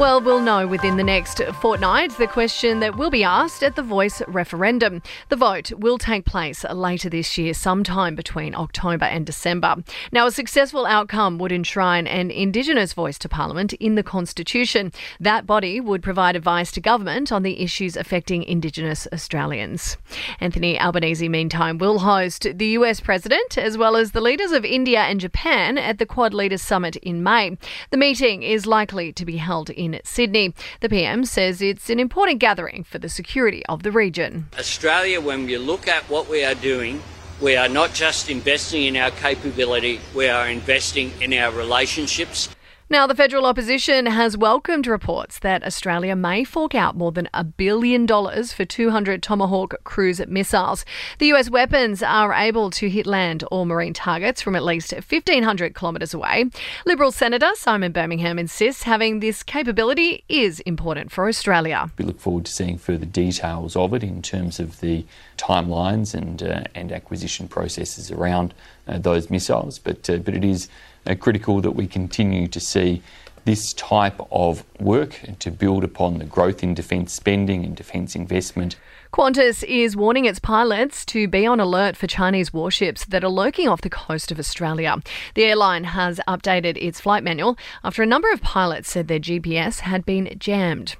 Well, we'll know within the next fortnight the question that will be asked at the voice referendum. The vote will take place later this year, sometime between October and December. Now, a successful outcome would enshrine an Indigenous voice to Parliament in the Constitution. That body would provide advice to government on the issues affecting Indigenous Australians. Anthony Albanese, meantime, will host the US President as well as the leaders of India and Japan at the Quad Leaders Summit in May. The meeting is likely to be held in in Sydney. The PM says it's an important gathering for the security of the region. Australia, when you look at what we are doing, we are not just investing in our capability, we are investing in our relationships. Now, the federal opposition has welcomed reports that Australia may fork out more than a billion dollars for 200 Tomahawk cruise missiles. The US weapons are able to hit land or marine targets from at least 1,500 kilometres away. Liberal Senator Simon Birmingham insists having this capability is important for Australia. We look forward to seeing further details of it in terms of the timelines and, uh, and acquisition processes around uh, those missiles, but, uh, but it is critical that we continue to see this type of work and to build upon the growth in defence spending and defence investment. Qantas is warning its pilots to be on alert for Chinese warships that are lurking off the coast of Australia. The airline has updated its flight manual after a number of pilots said their GPS had been jammed.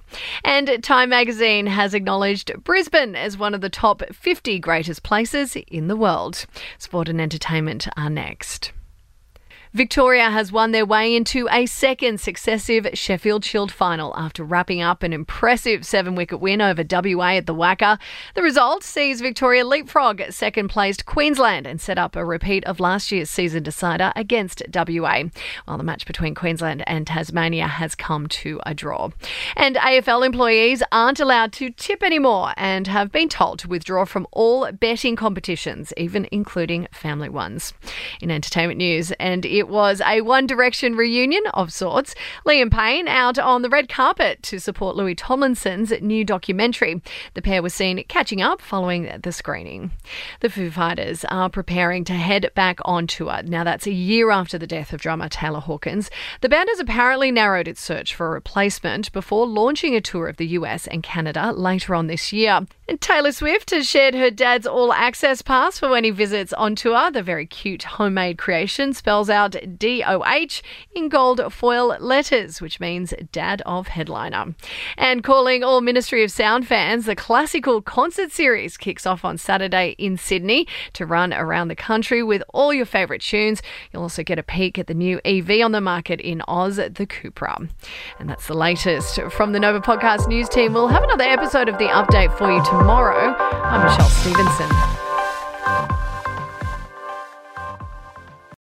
And Time magazine has acknowledged Brisbane as one of the top 50 greatest places in the world. Sport and entertainment are next. Victoria has won their way into a second successive Sheffield Shield final after wrapping up an impressive seven wicket win over WA at the WACA. The result sees Victoria leapfrog second placed Queensland and set up a repeat of last year's season decider against WA, while the match between Queensland and Tasmania has come to a draw. And AFL employees aren't allowed to tip anymore and have been told to withdraw from all betting competitions, even including family ones. In entertainment news, and it was a One Direction reunion of sorts. Liam Payne out on the red carpet to support Louis Tomlinson's new documentary. The pair was seen catching up following the screening. The Foo Fighters are preparing to head back on tour. Now, that's a year after the death of drummer Taylor Hawkins. The band has apparently narrowed its search for a replacement before launching a tour of the US and Canada later on this year. And Taylor Swift has shared her dad's all access pass for when he visits on tour. The very cute homemade creation spells out DOH in gold foil letters, which means Dad of Headliner. And calling all Ministry of Sound fans, the classical concert series kicks off on Saturday in Sydney to run around the country with all your favourite tunes. You'll also get a peek at the new EV on the market in Oz, the Cupra. And that's the latest from the Nova Podcast News team. We'll have another episode of the update for you tomorrow tomorrow. I'm Michelle Stevenson.